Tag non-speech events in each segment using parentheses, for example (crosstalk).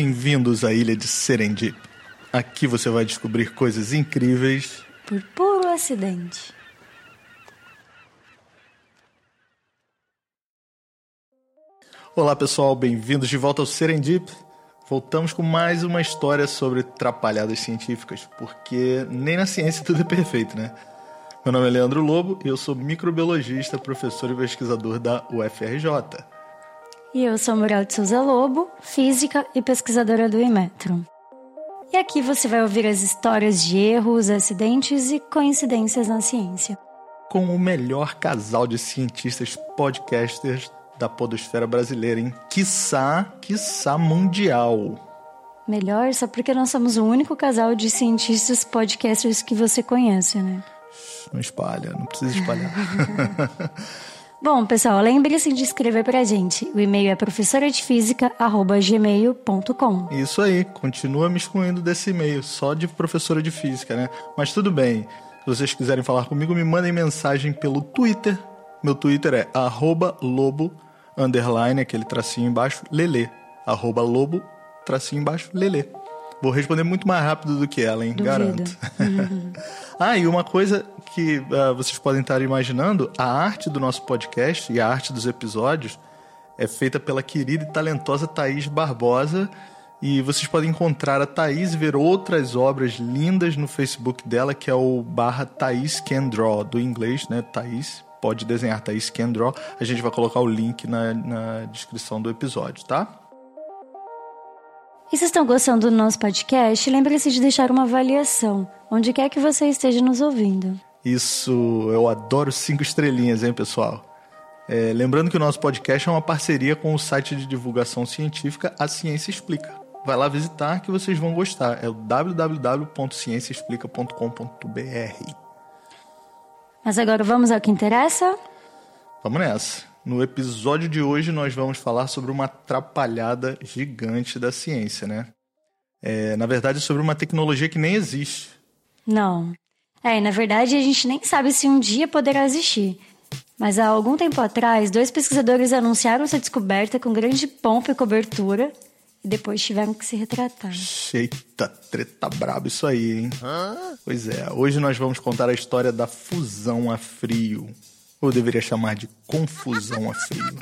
Bem-vindos à ilha de Serendip. Aqui você vai descobrir coisas incríveis por puro acidente. Olá pessoal, bem-vindos de volta ao Serendip. Voltamos com mais uma história sobre trapalhadas científicas, porque nem na ciência tudo é perfeito, né? Meu nome é Leandro Lobo e eu sou microbiologista, professor e pesquisador da UFRJ. E eu sou Muriel de Souza Lobo, física e pesquisadora do Imetro. E aqui você vai ouvir as histórias de erros, acidentes e coincidências na ciência. Com o melhor casal de cientistas podcasters da podosfera brasileira, em quiçá, quiçá mundial. Melhor só porque nós somos o único casal de cientistas podcasters que você conhece, né? Não espalha, não precisa espalhar. (laughs) Bom, pessoal, lembre-se de escrever pra gente. O e-mail é professoradefísica.gmail.com Isso aí, continua me excluindo desse e-mail, só de professora de física, né? Mas tudo bem. Se vocês quiserem falar comigo, me mandem mensagem pelo Twitter. Meu Twitter é lobo, underline, aquele tracinho embaixo, lele. Lobo, tracinho embaixo, lele. Vou responder muito mais rápido do que ela, hein? Duvido. Garanto. (laughs) ah, e uma coisa que uh, vocês podem estar imaginando, a arte do nosso podcast e a arte dos episódios é feita pela querida e talentosa Thaís Barbosa. E vocês podem encontrar a Thaís e ver outras obras lindas no Facebook dela, que é o barra Thaís Can Draw, do inglês, né? Thaís pode desenhar Thaís Can Draw. A gente vai colocar o link na, na descrição do episódio, tá? E se estão gostando do nosso podcast, lembre-se de deixar uma avaliação, onde quer que você esteja nos ouvindo. Isso, eu adoro cinco estrelinhas, hein, pessoal? É, lembrando que o nosso podcast é uma parceria com o site de divulgação científica A Ciência Explica. Vai lá visitar que vocês vão gostar. É o www.cienciaexplica.com.br. Mas agora vamos ao que interessa? Vamos nessa. No episódio de hoje nós vamos falar sobre uma atrapalhada gigante da ciência, né? É, na verdade, sobre uma tecnologia que nem existe. Não. É, na verdade, a gente nem sabe se um dia poderá existir. Mas há algum tempo atrás, dois pesquisadores anunciaram essa descoberta com grande pompa e cobertura e depois tiveram que se retratar. Eita, treta braba isso aí, hein? Hã? Pois é, hoje nós vamos contar a história da fusão a frio. Ou deveria chamar de confusão a frio.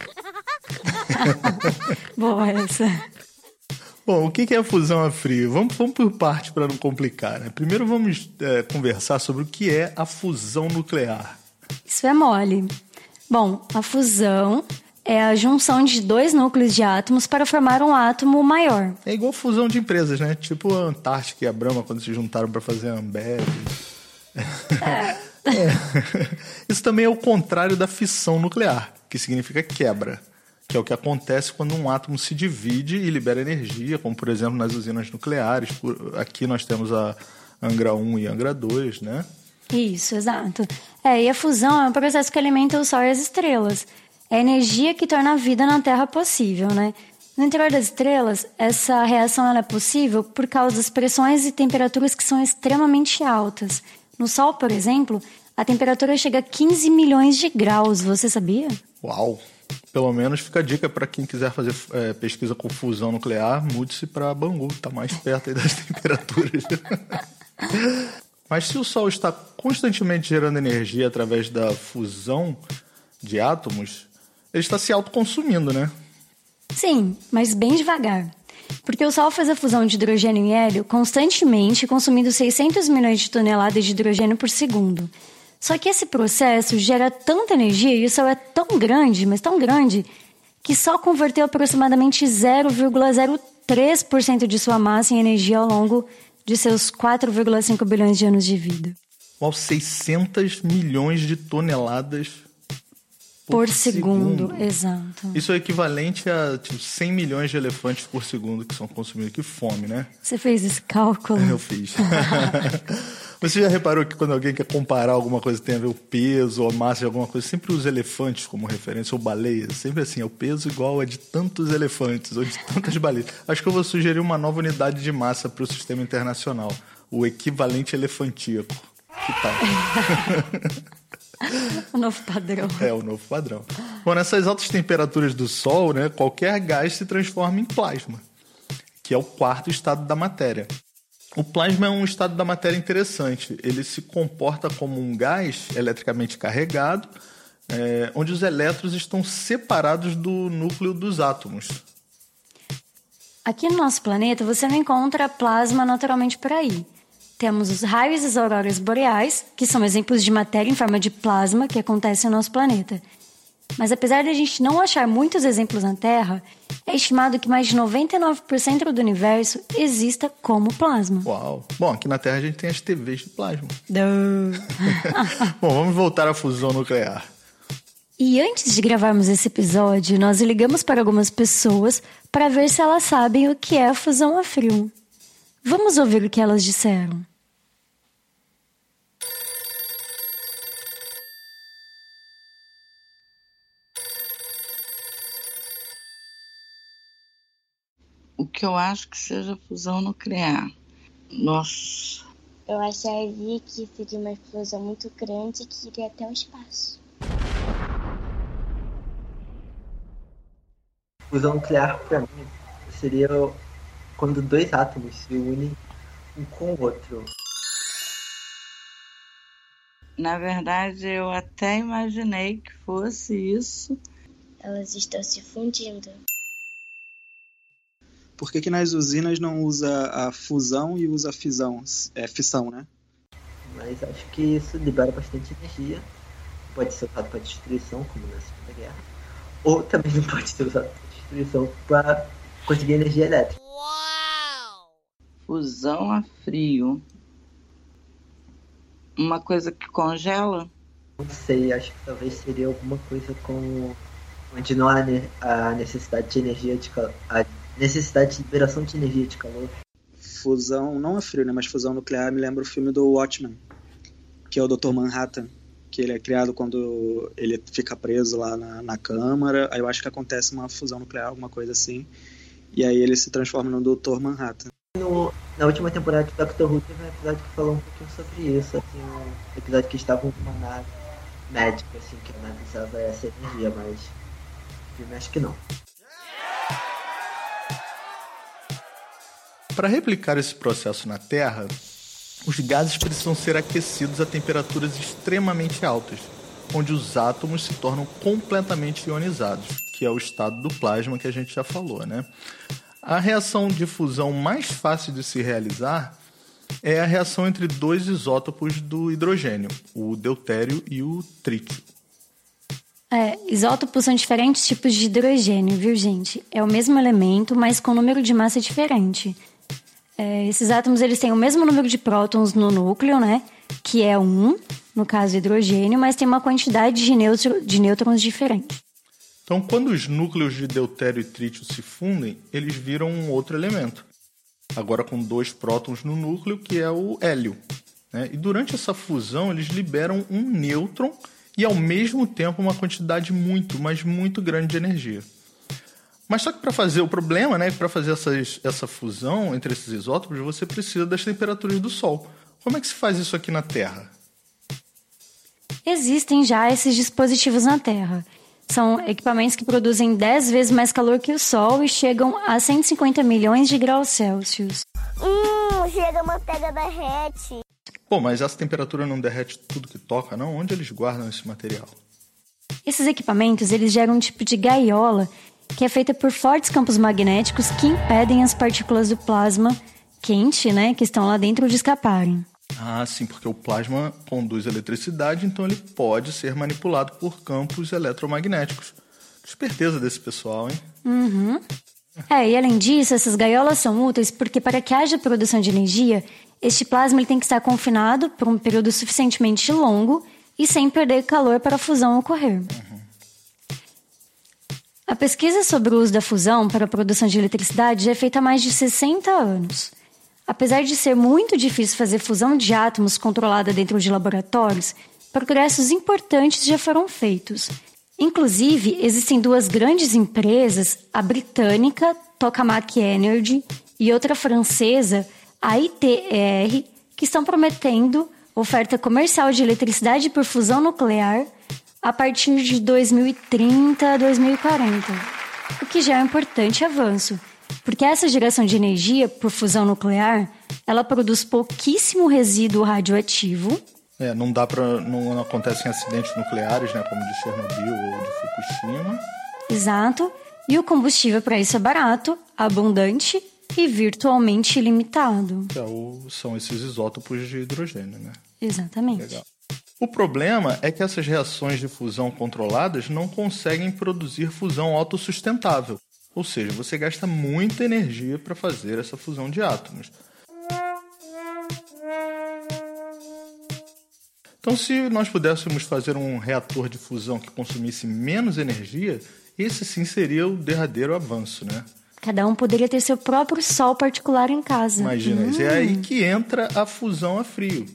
(laughs) Boa essa. Bom, o que é a fusão a frio? Vamos, vamos por parte para não complicar. Né? Primeiro vamos é, conversar sobre o que é a fusão nuclear. Isso é mole. Bom, a fusão é a junção de dois núcleos de átomos para formar um átomo maior. É igual fusão de empresas, né? Tipo a Antártica e a Brahma quando se juntaram para fazer a Ambev. É. (laughs) É. (laughs) Isso também é o contrário da fissão nuclear, que significa quebra, que é o que acontece quando um átomo se divide e libera energia, como por exemplo nas usinas nucleares. Aqui nós temos a Angra 1 e Angra 2, né? Isso, exato. É, e a fusão é um processo que alimenta o Sol e as estrelas. É a energia que torna a vida na Terra possível, né? No interior das estrelas, essa reação é possível por causa das pressões e temperaturas que são extremamente altas. No Sol, por exemplo, a temperatura chega a 15 milhões de graus. Você sabia? Uau! Pelo menos fica a dica para quem quiser fazer é, pesquisa com fusão nuclear, mude-se para Bangu, está mais perto das (laughs) temperaturas. (laughs) Mas se o Sol está constantemente gerando energia através da fusão de átomos, ele está se autoconsumindo, né? Sim, mas bem devagar. Porque o Sol faz a fusão de hidrogênio e hélio constantemente, consumindo 600 milhões de toneladas de hidrogênio por segundo. Só que esse processo gera tanta energia e o Sol é tão grande, mas tão grande, que só converteu aproximadamente 0,03% de sua massa em energia ao longo de seus 4,5 bilhões de anos de vida. Uau, 600 milhões de toneladas por, segundo. segundo. Exato. Isso é equivalente a tipo, 100 milhões de elefantes por segundo que são consumidos. Que fome, né? Você fez esse cálculo? Eu fiz. (laughs) Você já reparou que quando alguém quer comparar alguma coisa que tem a ver o peso ou a massa de alguma coisa, sempre usa elefantes como referência, ou baleias. Sempre assim, é o peso igual a de tantos elefantes ou de tantas baleias. Acho que eu vou sugerir uma nova unidade de massa para o sistema internacional. O equivalente elefantíaco. Que tal? (laughs) o novo padrão. É, o novo padrão. Bom, nessas altas temperaturas do Sol, né, qualquer gás se transforma em plasma, que é o quarto estado da matéria. O plasma é um estado da matéria interessante. Ele se comporta como um gás eletricamente carregado, é, onde os elétrons estão separados do núcleo dos átomos. Aqui no nosso planeta você não encontra plasma naturalmente por aí. Temos os raios e as auroras boreais, que são exemplos de matéria em forma de plasma que acontece no nosso planeta. Mas apesar de a gente não achar muitos exemplos na Terra, é estimado que mais de 99% do universo exista como plasma. Uau! Bom, aqui na Terra a gente tem as TVs de plasma. (laughs) Bom, vamos voltar à fusão nuclear. E antes de gravarmos esse episódio, nós ligamos para algumas pessoas para ver se elas sabem o que é a fusão a frio. Vamos ouvir o que elas disseram. O que eu acho que seja fusão nuclear. Nossa. Eu acharia que seria uma explosão muito grande que iria até o espaço. fusão nuclear para mim seria quando dois átomos se unem um com o outro. Na verdade, eu até imaginei que fosse isso. Elas estão se fundindo. Por que, que nas usinas não usa a fusão e usa a fisão? É fissão, né? Mas acho que isso libera bastante energia. Pode ser usado para destruição, como na Segunda Guerra. Ou também (laughs) não pode ser usado destruição para conseguir energia elétrica. Fusão a frio. Uma coisa que congela? Não sei, acho que talvez seria alguma coisa com onde não há a necessidade de energia de calor, a necessidade de liberação de energia de calor. Fusão, não a frio, né, mas fusão nuclear me lembra o filme do Watchmen, que é o Dr. Manhattan que ele é criado quando ele fica preso lá na, na Câmara. Aí eu acho que acontece uma fusão nuclear, alguma coisa assim. E aí ele se transforma no Dr. Manhattan. No, na última temporada de Doctor Who teve um episódio que falou um pouquinho sobre isso, assim, um episódio que estavam com uma nave médica, assim, que a nave usava essa energia, mas filme acho que não. Para replicar esse processo na Terra, os gases precisam ser aquecidos a temperaturas extremamente altas, onde os átomos se tornam completamente ionizados, que é o estado do plasma que a gente já falou, né? A reação de fusão mais fácil de se realizar é a reação entre dois isótopos do hidrogênio, o deutério e o trítio. É, isótopos são diferentes tipos de hidrogênio, viu, gente? É o mesmo elemento, mas com número de massa diferente. É, esses átomos eles têm o mesmo número de prótons no núcleo, né? Que é um, no caso hidrogênio, mas tem uma quantidade de, neutro, de nêutrons diferente. Então, quando os núcleos de deutério e trítio se fundem, eles viram um outro elemento. Agora com dois prótons no núcleo, que é o hélio. Né? E durante essa fusão, eles liberam um nêutron e ao mesmo tempo uma quantidade muito, mas muito grande de energia. Mas só que para fazer o problema, né, para fazer essas, essa fusão entre esses isótopos, você precisa das temperaturas do Sol. Como é que se faz isso aqui na Terra? Existem já esses dispositivos na Terra. São equipamentos que produzem 10 vezes mais calor que o Sol e chegam a 150 milhões de graus Celsius. Hum, chega a manteiga derrete. Pô, mas essa temperatura não derrete tudo que toca, não? Onde eles guardam esse material? Esses equipamentos, eles geram um tipo de gaiola que é feita por fortes campos magnéticos que impedem as partículas do plasma quente, né, que estão lá dentro de escaparem. Ah, sim, porque o plasma conduz eletricidade, então ele pode ser manipulado por campos eletromagnéticos. Esperteza desse pessoal, hein? Uhum. É, e além disso, essas gaiolas são úteis porque para que haja produção de energia, este plasma ele tem que estar confinado por um período suficientemente longo e sem perder calor para a fusão ocorrer. Uhum. A pesquisa sobre o uso da fusão para a produção de eletricidade já é feita há mais de 60 anos. Apesar de ser muito difícil fazer fusão de átomos controlada dentro de laboratórios, progressos importantes já foram feitos. Inclusive, existem duas grandes empresas, a britânica Tokamak Energy e outra francesa, a ITR, que estão prometendo oferta comercial de eletricidade por fusão nuclear a partir de 2030 a 2040, o que já é um importante avanço. Porque essa geração de energia por fusão nuclear, ela produz pouquíssimo resíduo radioativo. É, não dá para não acontecem acidentes nucleares, né, como de Chernobyl ou de Fukushima. Exato. E o combustível para isso é barato, abundante e virtualmente ilimitado. É são esses isótopos de hidrogênio, né? Exatamente. Legal. O problema é que essas reações de fusão controladas não conseguem produzir fusão autossustentável. Ou seja, você gasta muita energia para fazer essa fusão de átomos. Então, se nós pudéssemos fazer um reator de fusão que consumisse menos energia, esse sim seria o derradeiro avanço, né? Cada um poderia ter seu próprio sol particular em casa. Imagina, hum. é aí que entra a fusão a frio.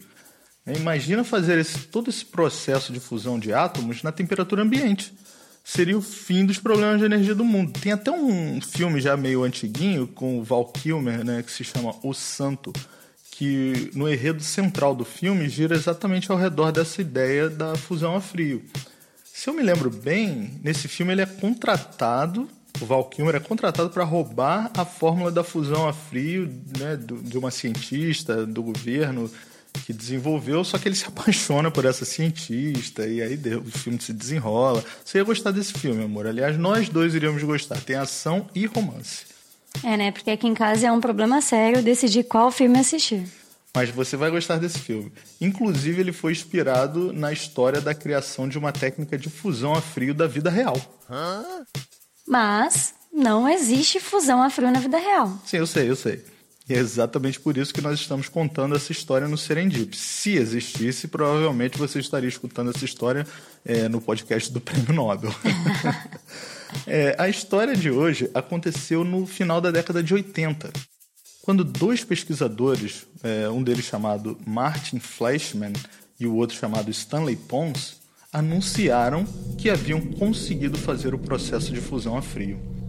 Imagina fazer esse, todo esse processo de fusão de átomos na temperatura ambiente. Seria o fim dos problemas de energia do mundo. Tem até um filme já meio antiguinho com o Val Kilmer, né, que se chama O Santo, que no enredo central do filme gira exatamente ao redor dessa ideia da fusão a frio. Se eu me lembro bem, nesse filme ele é contratado, o Val Kilmer é contratado para roubar a fórmula da fusão a frio né, de uma cientista, do governo que desenvolveu, só que ele se apaixona por essa cientista e aí o filme se desenrola. Você ia gostar desse filme, amor. Aliás, nós dois iríamos gostar. Tem ação e romance. É, né? Porque aqui em casa é um problema sério decidir qual filme assistir. Mas você vai gostar desse filme. Inclusive, ele foi inspirado na história da criação de uma técnica de fusão a frio da vida real. Mas não existe fusão a frio na vida real. Sim, eu sei, eu sei. E é exatamente por isso que nós estamos contando essa história no Serendip. Se existisse, provavelmente você estaria escutando essa história é, no podcast do Prêmio Nobel. (laughs) é, a história de hoje aconteceu no final da década de 80 quando dois pesquisadores, é, um deles chamado Martin Fleischmann e o outro chamado Stanley Pons, anunciaram que haviam conseguido fazer o processo de fusão a frio.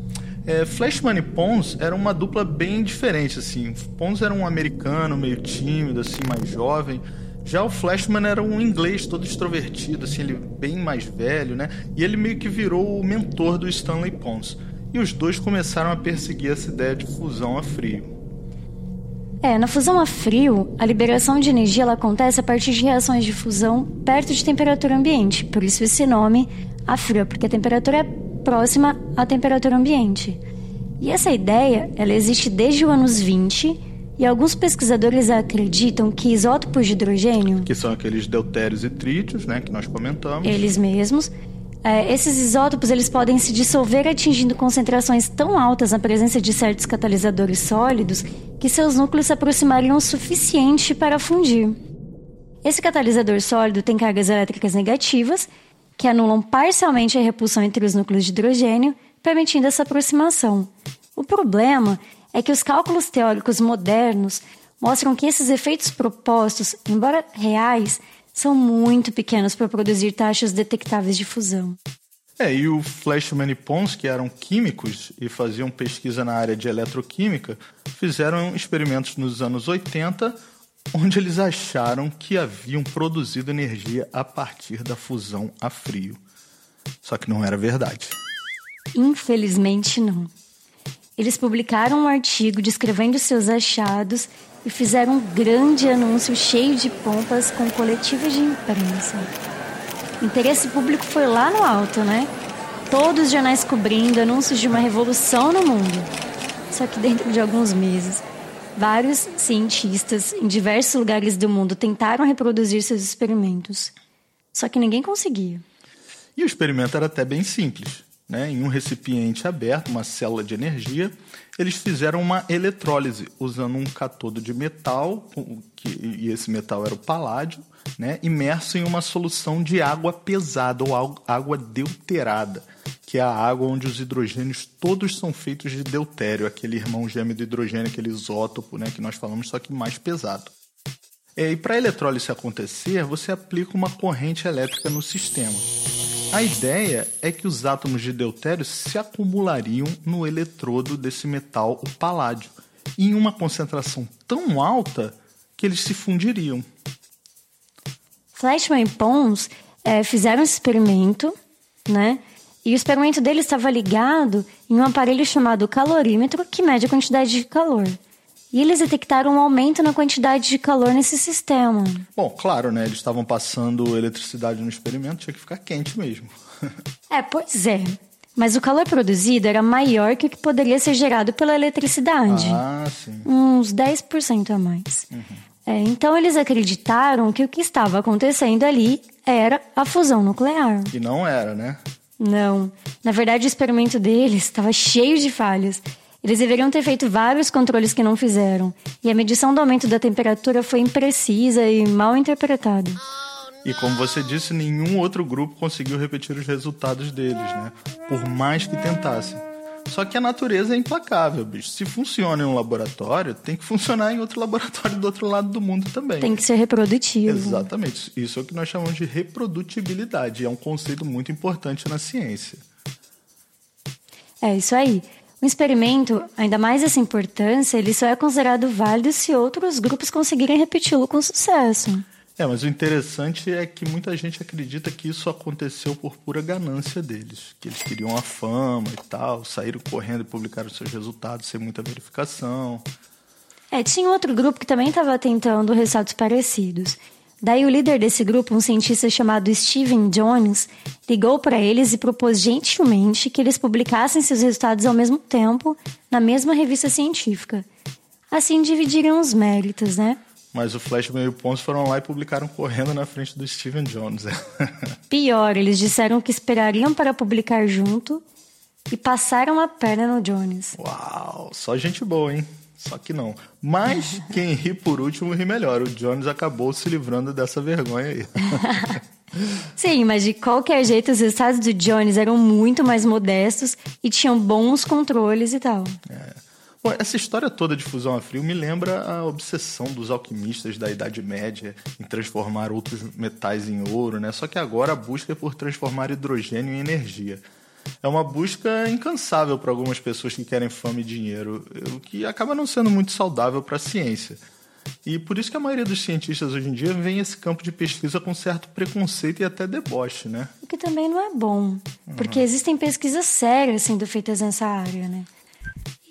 É, Flashman e Pons era uma dupla bem diferente, assim. Pons era um americano meio tímido, assim, mais jovem. Já o Flashman era um inglês todo extrovertido, assim, ele bem mais velho, né? E ele meio que virou o mentor do Stanley Pons. E os dois começaram a perseguir essa ideia de fusão a frio. É, na fusão a frio, a liberação de energia ela acontece a partir de reações de fusão perto de temperatura ambiente. Por isso esse nome, a frio, porque a temperatura é próxima à temperatura ambiente. E essa ideia, ela existe desde os anos 20, e alguns pesquisadores acreditam que isótopos de hidrogênio, que são aqueles deutérios e trítios, né, que nós comentamos, eles mesmos, é, esses isótopos eles podem se dissolver atingindo concentrações tão altas na presença de certos catalisadores sólidos que seus núcleos se aproximariam o suficiente para fundir. Esse catalisador sólido tem cargas elétricas negativas que anulam parcialmente a repulsão entre os núcleos de hidrogênio, permitindo essa aproximação. O problema é que os cálculos teóricos modernos mostram que esses efeitos propostos, embora reais, são muito pequenos para produzir taxas detectáveis de fusão. É, e o Flashman e Pons, que eram químicos e faziam pesquisa na área de eletroquímica, fizeram experimentos nos anos 80, onde eles acharam que haviam produzido energia a partir da fusão a frio. Só que não era verdade. Infelizmente, não. Eles publicaram um artigo descrevendo seus achados e fizeram um grande anúncio cheio de pompas com coletivas de imprensa. Interesse público foi lá no alto, né? Todos os jornais cobrindo anúncios de uma revolução no mundo. Só que dentro de alguns meses, vários cientistas em diversos lugares do mundo tentaram reproduzir seus experimentos. Só que ninguém conseguia. E o experimento era até bem simples. Né? Em um recipiente aberto, uma célula de energia, eles fizeram uma eletrólise usando um catodo de metal, que, e esse metal era o paládio, né? imerso em uma solução de água pesada ou água deuterada, que é a água onde os hidrogênios todos são feitos de deutério, aquele irmão gêmeo do hidrogênio, aquele isótopo né, que nós falamos, só que mais pesado. É, e para a eletrólise acontecer, você aplica uma corrente elétrica no sistema. A ideia é que os átomos de deutério se acumulariam no eletrodo desse metal, o paládio, em uma concentração tão alta que eles se fundiriam. Fleischmann e Pons é, fizeram esse experimento, né? E o experimento dele estava ligado em um aparelho chamado calorímetro, que mede a quantidade de calor. E eles detectaram um aumento na quantidade de calor nesse sistema. Bom, claro, né? Eles estavam passando eletricidade no experimento, tinha que ficar quente mesmo. é, pois é. Mas o calor produzido era maior que o que poderia ser gerado pela eletricidade. Ah, sim. Uns 10% a mais. Uhum. É, então eles acreditaram que o que estava acontecendo ali era a fusão nuclear. E não era, né? Não. Na verdade, o experimento deles estava cheio de falhas. Eles deveriam ter feito vários controles que não fizeram. E a medição do aumento da temperatura foi imprecisa e mal interpretada. E como você disse, nenhum outro grupo conseguiu repetir os resultados deles, né? Por mais que tentassem. Só que a natureza é implacável, bicho. Se funciona em um laboratório, tem que funcionar em outro (laughs) laboratório do outro lado do mundo também. Tem que ser reprodutivo. Exatamente. Isso é o que nós chamamos de reprodutibilidade. É um conceito muito importante na ciência. É isso aí. Um experimento, ainda mais essa importância, ele só é considerado válido se outros grupos conseguirem repeti-lo com sucesso. É, mas o interessante é que muita gente acredita que isso aconteceu por pura ganância deles, que eles queriam a fama e tal, saíram correndo e publicaram seus resultados sem muita verificação. É, tinha outro grupo que também estava tentando resultados parecidos. Daí o líder desse grupo, um cientista chamado Steven Jones, ligou para eles e propôs gentilmente que eles publicassem seus resultados ao mesmo tempo na mesma revista científica. Assim dividiriam os méritos, né? Mas o Flash e o Ponce foram lá e publicaram correndo na frente do Steven Jones. (laughs) Pior, eles disseram que esperariam para publicar junto e passaram a perna no Jones. Uau, só gente boa, hein? Só que não. Mas (laughs) quem ri por último ri melhor. O Jones acabou se livrando dessa vergonha aí. (laughs) Sim, mas de qualquer jeito, os resultados do Jones eram muito mais modestos e tinham bons controles e tal. É. Bom, essa história toda de fusão a frio me lembra a obsessão dos alquimistas da Idade Média em transformar outros metais em ouro, né? Só que agora a busca é por transformar hidrogênio em energia. É uma busca incansável para algumas pessoas que querem fama e dinheiro, o que acaba não sendo muito saudável para a ciência. E por isso que a maioria dos cientistas hoje em dia vem esse campo de pesquisa com certo preconceito e até deboche, né? O que também não é bom, porque uhum. existem pesquisas sérias sendo feitas nessa área, né?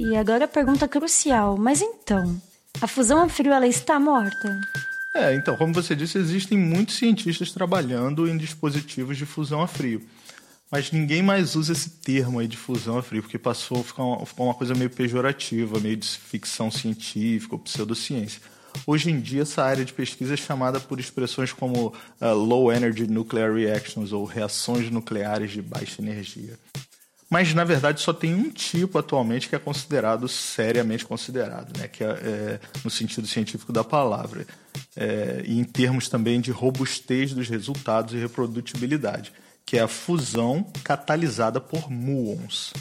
E agora a pergunta crucial, mas então, a fusão a frio ela está morta? É, então, como você disse, existem muitos cientistas trabalhando em dispositivos de fusão a frio. Mas ninguém mais usa esse termo aí de fusão a frio, porque passou a ficar uma, uma coisa meio pejorativa, meio de ficção científica ou pseudociência. Hoje em dia, essa área de pesquisa é chamada por expressões como uh, Low Energy Nuclear Reactions ou reações nucleares de baixa energia. Mas, na verdade, só tem um tipo atualmente que é considerado, seriamente considerado, né? que é, é no sentido científico da palavra, é, e em termos também de robustez dos resultados e reprodutibilidade, que é a fusão catalisada por muons.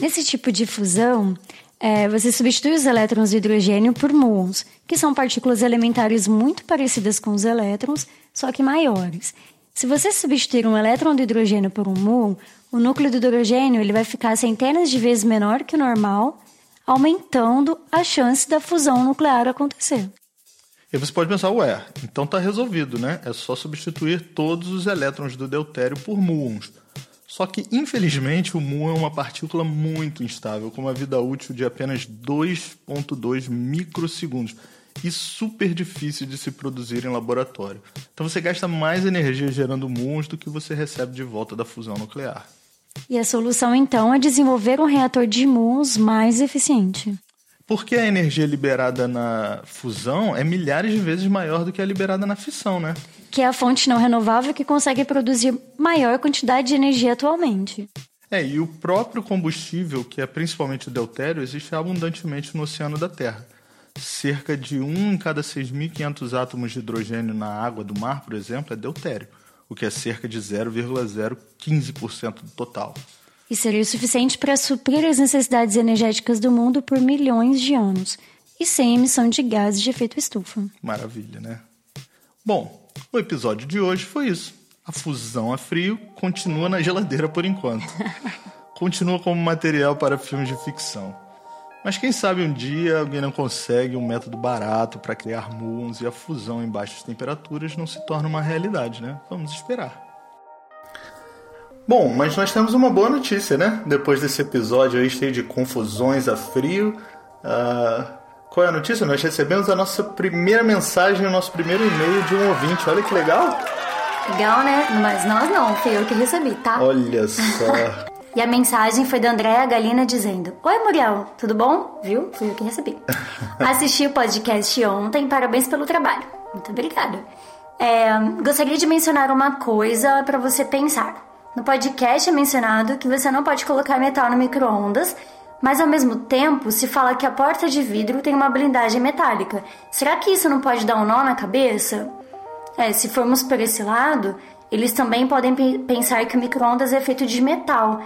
Nesse tipo de fusão, é, você substitui os elétrons de hidrogênio por muons, que são partículas elementares muito parecidas com os elétrons, só que maiores. Se você substituir um elétron de hidrogênio por um muon, o núcleo do hidrogênio ele vai ficar centenas de vezes menor que o normal, aumentando a chance da fusão nuclear acontecer. E você pode pensar, ué, então está resolvido, né? É só substituir todos os elétrons do deutério por muons. Só que, infelizmente, o muon é uma partícula muito instável, com uma vida útil de apenas 2,2 microsegundos e super difícil de se produzir em laboratório. Então você gasta mais energia gerando muons do que você recebe de volta da fusão nuclear. E a solução então é desenvolver um reator de muons mais eficiente. Porque a energia liberada na fusão é milhares de vezes maior do que a liberada na fissão, né? Que é a fonte não renovável que consegue produzir maior quantidade de energia atualmente. É, e o próprio combustível, que é principalmente o deutério, existe abundantemente no oceano da Terra. Cerca de 1 em cada 6.500 átomos de hidrogênio na água do mar, por exemplo, é deutério o que é cerca de 0,015% do total. E seria o suficiente para suprir as necessidades energéticas do mundo por milhões de anos, e sem emissão de gases de efeito estufa. Maravilha, né? Bom, o episódio de hoje foi isso. A fusão a frio continua na geladeira por enquanto. (laughs) continua como material para filmes de ficção. Mas quem sabe um dia alguém não consegue um método barato para criar muons e a fusão em baixas temperaturas não se torna uma realidade, né? Vamos esperar. Bom, mas nós temos uma boa notícia, né? Depois desse episódio aí cheio de confusões a frio. Uh, qual é a notícia? Nós recebemos a nossa primeira mensagem, o nosso primeiro e-mail de um ouvinte. Olha que legal! Legal, né? Mas nós não, fui eu que recebi, tá? Olha só. (laughs) e a mensagem foi da Andréa Galina dizendo: Oi, Muriel, tudo bom? Viu? Fui eu que recebi. (laughs) Assisti o podcast ontem, parabéns pelo trabalho. Muito obrigada. É, gostaria de mencionar uma coisa para você pensar. No podcast é mencionado que você não pode colocar metal no micro-ondas, mas ao mesmo tempo se fala que a porta de vidro tem uma blindagem metálica. Será que isso não pode dar um nó na cabeça? É, se formos por esse lado, eles também podem pensar que o micro-ondas é feito de metal.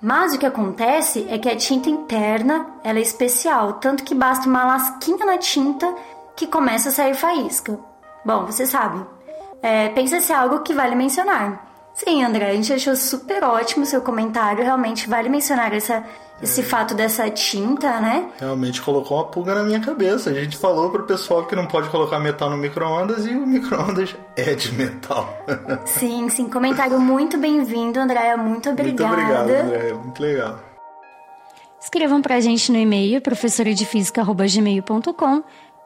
Mas o que acontece é que a tinta interna ela é especial, tanto que basta uma lasquinha na tinta que começa a sair faísca. Bom, você sabe. É, pensa se é algo que vale mencionar. Sim, André, a gente achou super ótimo o seu comentário. Realmente vale mencionar essa, esse é. fato dessa tinta, né? Realmente colocou uma pulga na minha cabeça. A gente falou pro pessoal que não pode colocar metal no micro-ondas e o micro-ondas (laughs) é de metal. (laughs) sim, sim. Comentário muito bem-vindo, Andréia. Muito obrigada. Muito obrigado, Andréia. Muito legal. Escrevam pra gente no e-mail professoradefísica.gmail.com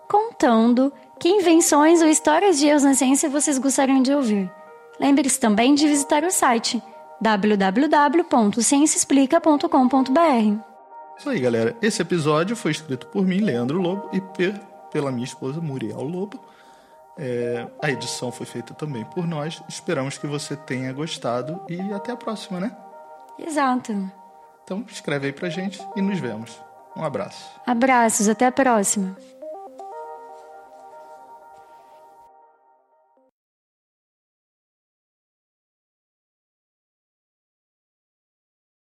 contando que invenções ou histórias de erros na ciência vocês gostariam de ouvir. Lembre-se também de visitar o site www.cienciaexplica.com.br. Isso aí, galera. Esse episódio foi escrito por mim, Leandro Lobo, e pela minha esposa, Muriel Lobo. É, a edição foi feita também por nós. Esperamos que você tenha gostado e até a próxima, né? Exato. Então escreve aí pra gente e nos vemos. Um abraço. Abraços, até a próxima.